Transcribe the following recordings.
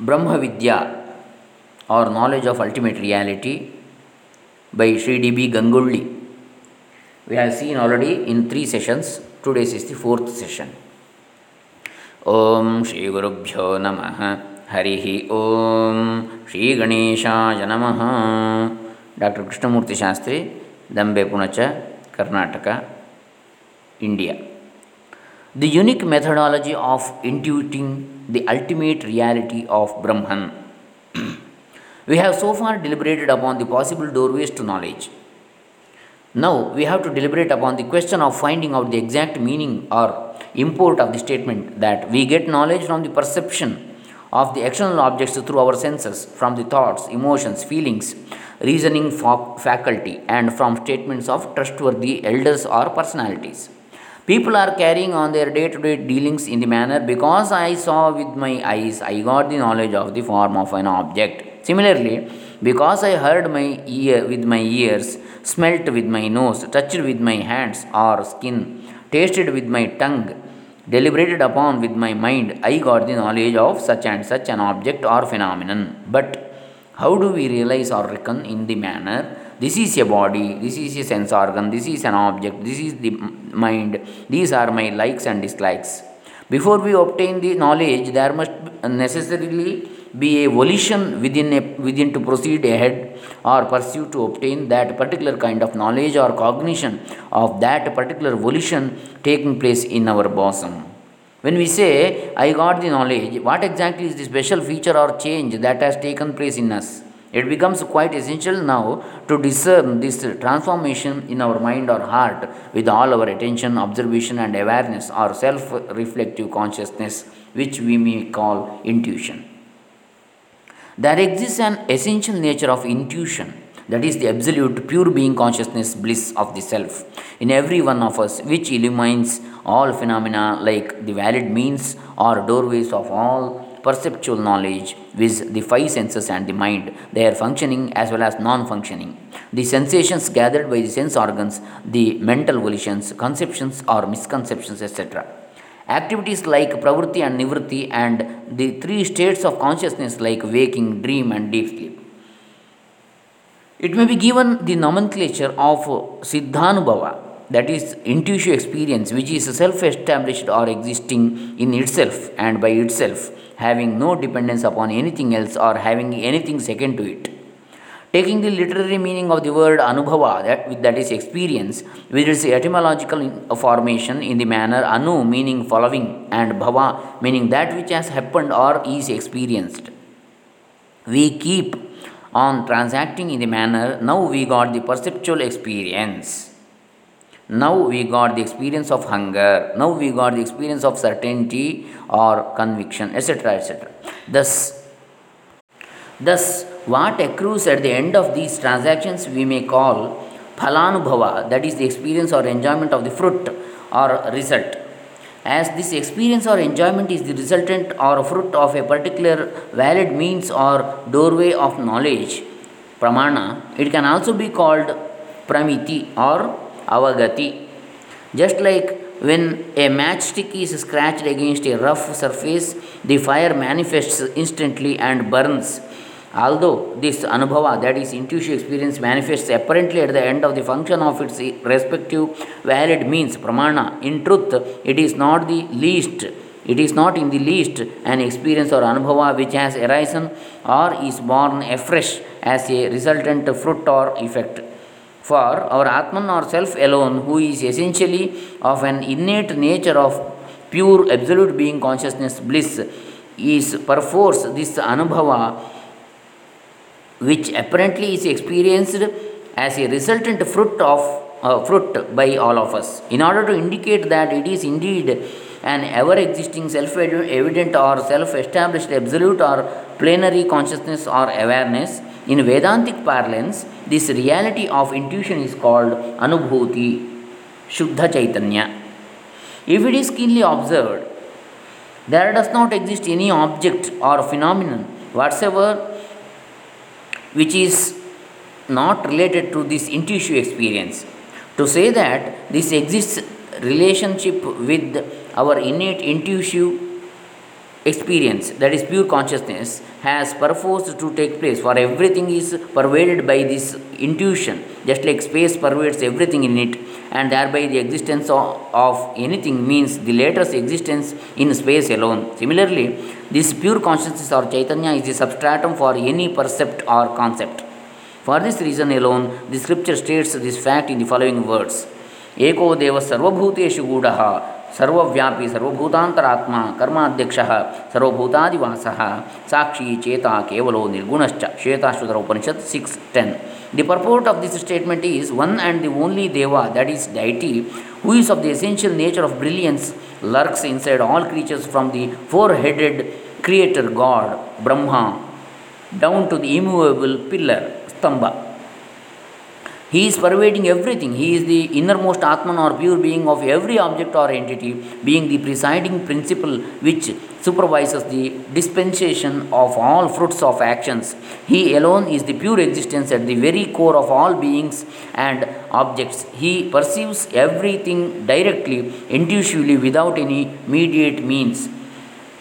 Brahma Vidya or Knowledge of Ultimate Reality by Sri D.B. Gangulli. We have seen already in three sessions. Today's is the fourth session. ಓಂ ಶ್ರೀ ಗುರುಭ್ಯೋ ನಮಃ ಹರಿ ಓಂ ಶ್ರೀ ಗಣೇಶಾಯ ನಮಃ doctor Krishnamurthy Shastri Dambe Punacha Karnataka India the unique methodology of intuiting the ultimate reality of Brahman. we have so far deliberated upon the possible doorways to knowledge. Now we have to deliberate upon the question of finding out the exact meaning or import of the statement that we get knowledge from the perception of the external objects through our senses, from the thoughts, emotions, feelings, reasoning faculty, and from statements of trustworthy elders or personalities. People are carrying on their day to day dealings in the manner because I saw with my eyes, I got the knowledge of the form of an object. Similarly, because I heard my ear with my ears, smelt with my nose, touched with my hands or skin, tasted with my tongue, deliberated upon with my mind, I got the knowledge of such and such an object or phenomenon. But how do we realize or reckon in the manner this is a body, this is a sense organ, this is an object, this is the mind, these are my likes and dislikes. Before we obtain the knowledge, there must necessarily be a volition within a within to proceed ahead or pursue to obtain that particular kind of knowledge or cognition of that particular volition taking place in our bosom. When we say, I got the knowledge, what exactly is the special feature or change that has taken place in us? It becomes quite essential now to discern this transformation in our mind or heart with all our attention, observation, and awareness or self reflective consciousness, which we may call intuition. There exists an essential nature of intuition, that is, the absolute pure being consciousness bliss of the self in every one of us, which illumines all phenomena like the valid means or doorways of all perceptual knowledge, with the five senses and the mind, their functioning as well as non functioning, the sensations gathered by the sense organs, the mental volitions, conceptions or misconceptions, etc. Activities like pravritti and nivritti, and the three states of consciousness like waking, dream, and deep sleep. It may be given the nomenclature of Siddhanubhava, that is, intuitive experience, which is self established or existing in itself and by itself, having no dependence upon anything else or having anything second to it. Taking the literary meaning of the word anubhava, that, that is experience, with its etymological uh, formation in the manner anu meaning following and bhava meaning that which has happened or is experienced. We keep on transacting in the manner now we got the perceptual experience. Now we got the experience of hunger. Now we got the experience of certainty or conviction, etc. etc. Thus, thus, what accrues at the end of these transactions we may call phalanubhava, that is the experience or enjoyment of the fruit or result. As this experience or enjoyment is the resultant or fruit of a particular valid means or doorway of knowledge, pramana, it can also be called pramiti or avagati. Just like when a matchstick is scratched against a rough surface, the fire manifests instantly and burns. Although this anubhava, that is intuitive experience, manifests apparently at the end of the function of its respective valid means, pramana, in truth, it is not the least, it is not in the least an experience or anubhava which has arisen or is born afresh as a resultant fruit or effect. For our Atman or self alone, who is essentially of an innate nature of pure absolute being consciousness bliss, is perforce this anubhava which apparently is experienced as a resultant fruit of uh, fruit by all of us. In order to indicate that it is indeed an ever existing self evident or self established absolute or plenary consciousness or awareness in vedantic parlance this reality of intuition is called anubhuti shuddha chaitanya if it is keenly observed there does not exist any object or phenomenon whatsoever which is not related to this intuitive experience. To say that this exists relationship with our innate intuitive experience, that is pure consciousness, has perforce to take place, for everything is pervaded by this intuition, just like space pervades everything in it, and thereby the existence of, of anything means the latter's existence in space alone. Similarly, this pure consciousness or Chaitanya is the substratum for any percept or concept. For this reason alone, the scripture states this fact in the following words Eko Deva Sarvabhuteshu Gudaha सर्वव्यापी सर्वभूतांतरात्मा कर्माध्यक्ष, सर्वभूतादिवास, साक्षी चेता केवलो निर्गुणश्च। Shvetashvatara Upanishad six ten the purport of this statement is one and the only deva that is deity who is of the essential nature of brilliance lurks inside all creatures from the four headed creator god Brahma down to the immovable pillar stambha he is pervading everything. He is the innermost Atman or pure being of every object or entity, being the presiding principle which supervises the dispensation of all fruits of actions. He alone is the pure existence at the very core of all beings and objects. He perceives everything directly, intuitively, without any mediate means.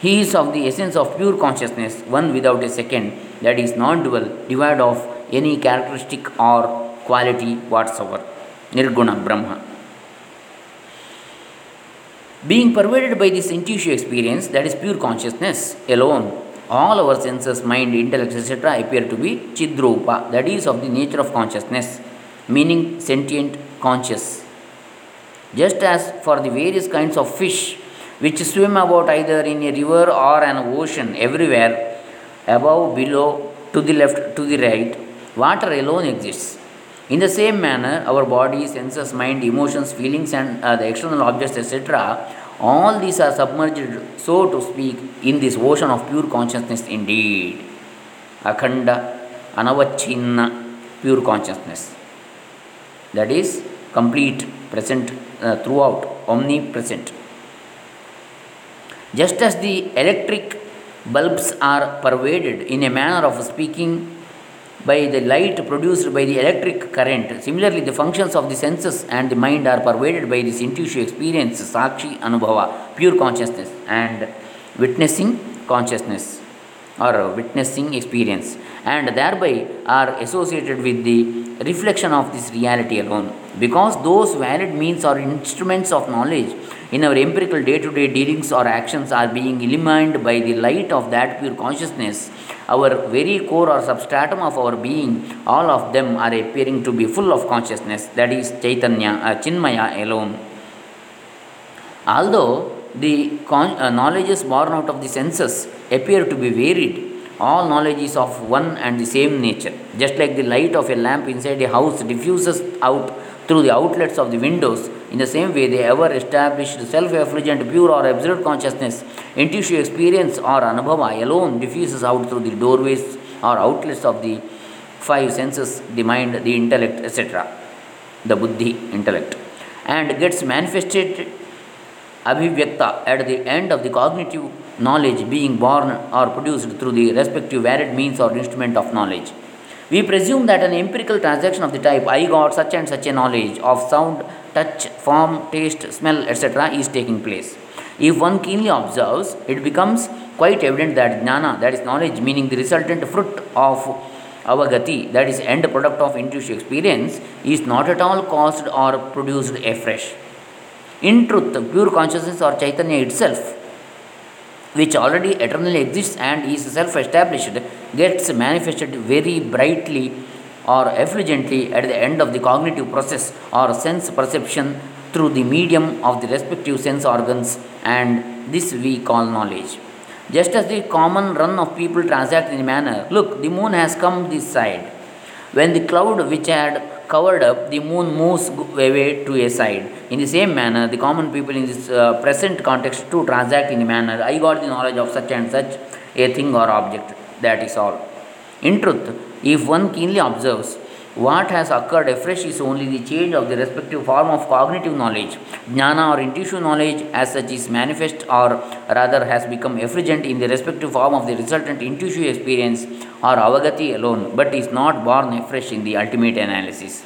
He is of the essence of pure consciousness, one without a second, that is non dual, devoid of any characteristic or quality whatsoever. Nirguna Brahma. Being pervaded by this intuitive experience, that is pure consciousness alone, all our senses, mind, intellect, etc., appear to be Chidrupa, that is of the nature of consciousness, meaning sentient, conscious. Just as for the various kinds of fish which swim about either in a river or an ocean, everywhere, above, below, to the left, to the right, water alone exists. In the same manner, our body, senses, mind, emotions, feelings, and uh, the external objects, etc., all these are submerged, so to speak, in this ocean of pure consciousness indeed. Akhanda, Anavachinna, pure consciousness. That is complete, present uh, throughout, omnipresent. Just as the electric bulbs are pervaded in a manner of speaking by the light produced by the electric current. Similarly, the functions of the senses and the mind are pervaded by this intuitive experience, sakshi anubhava, pure consciousness, and witnessing consciousness or witnessing experience, and thereby are associated with the reflection of this reality alone. Because those valid means or instruments of knowledge in our empirical day to day dealings or actions are being illumined by the light of that pure consciousness our very core or substratum of our being, all of them are appearing to be full of consciousness, that is Chaitanya, uh, Chinmaya alone. Although the con- uh, knowledges born out of the senses appear to be varied, all knowledge is of one and the same nature. Just like the light of a lamp inside a house diffuses out through the outlets of the windows, in the same way, the ever established self effulgent, pure or absolute consciousness, intuitive experience or anubhava alone diffuses out through the doorways or outlets of the five senses the mind, the intellect, etc. The buddhi, intellect, and gets manifested abhivyakta at the end of the cognitive knowledge being born or produced through the respective varied means or instrument of knowledge. We presume that an empirical transaction of the type I got such and such a knowledge of sound touch, form, taste, smell, etc., is taking place. If one keenly observes, it becomes quite evident that jnana, that is knowledge, meaning the resultant fruit of avagati, that is end product of intuitive experience, is not at all caused or produced afresh. In truth, pure consciousness or Chaitanya itself, which already eternally exists and is self established, gets manifested very brightly or effulgently at the end of the cognitive process or sense perception through the medium of the respective sense organs, and this we call knowledge. Just as the common run of people transact in a manner, look, the moon has come this side. When the cloud which had covered up, the moon moves away to a side. In the same manner, the common people in this uh, present context to transact in a manner, I got the knowledge of such and such a thing or object. That is all. In truth, if one keenly observes, what has occurred afresh is only the change of the respective form of cognitive knowledge. Jnana or intuitive knowledge as such is manifest or rather has become effulgent in the respective form of the resultant intuitive experience or avagati alone, but is not born afresh in the ultimate analysis.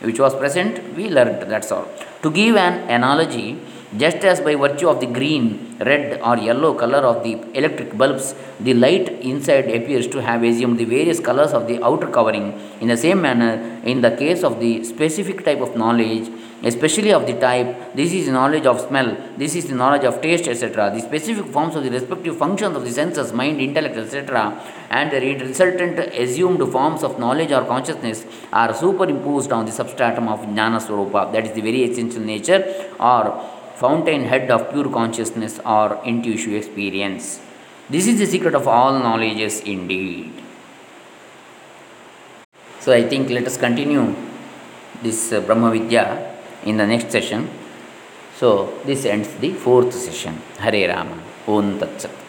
Which was present, we learnt, that's all. To give an analogy, Just as by virtue of the green, red, or yellow color of the electric bulbs, the light inside appears to have assumed the various colors of the outer covering, in the same manner, in the case of the specific type of knowledge, especially of the type, this is knowledge of smell, this is the knowledge of taste, etc., the specific forms of the respective functions of the senses, mind, intellect, etc., and the resultant assumed forms of knowledge or consciousness are superimposed on the substratum of Jnana Swarupa, that is the very essential nature or fountain head of pure consciousness or intuitive experience. This is the secret of all knowledges indeed. So I think let us continue this uh, Brahma Vidya in the next session. So this ends the fourth session. Hare Rama. Om Tat Sat.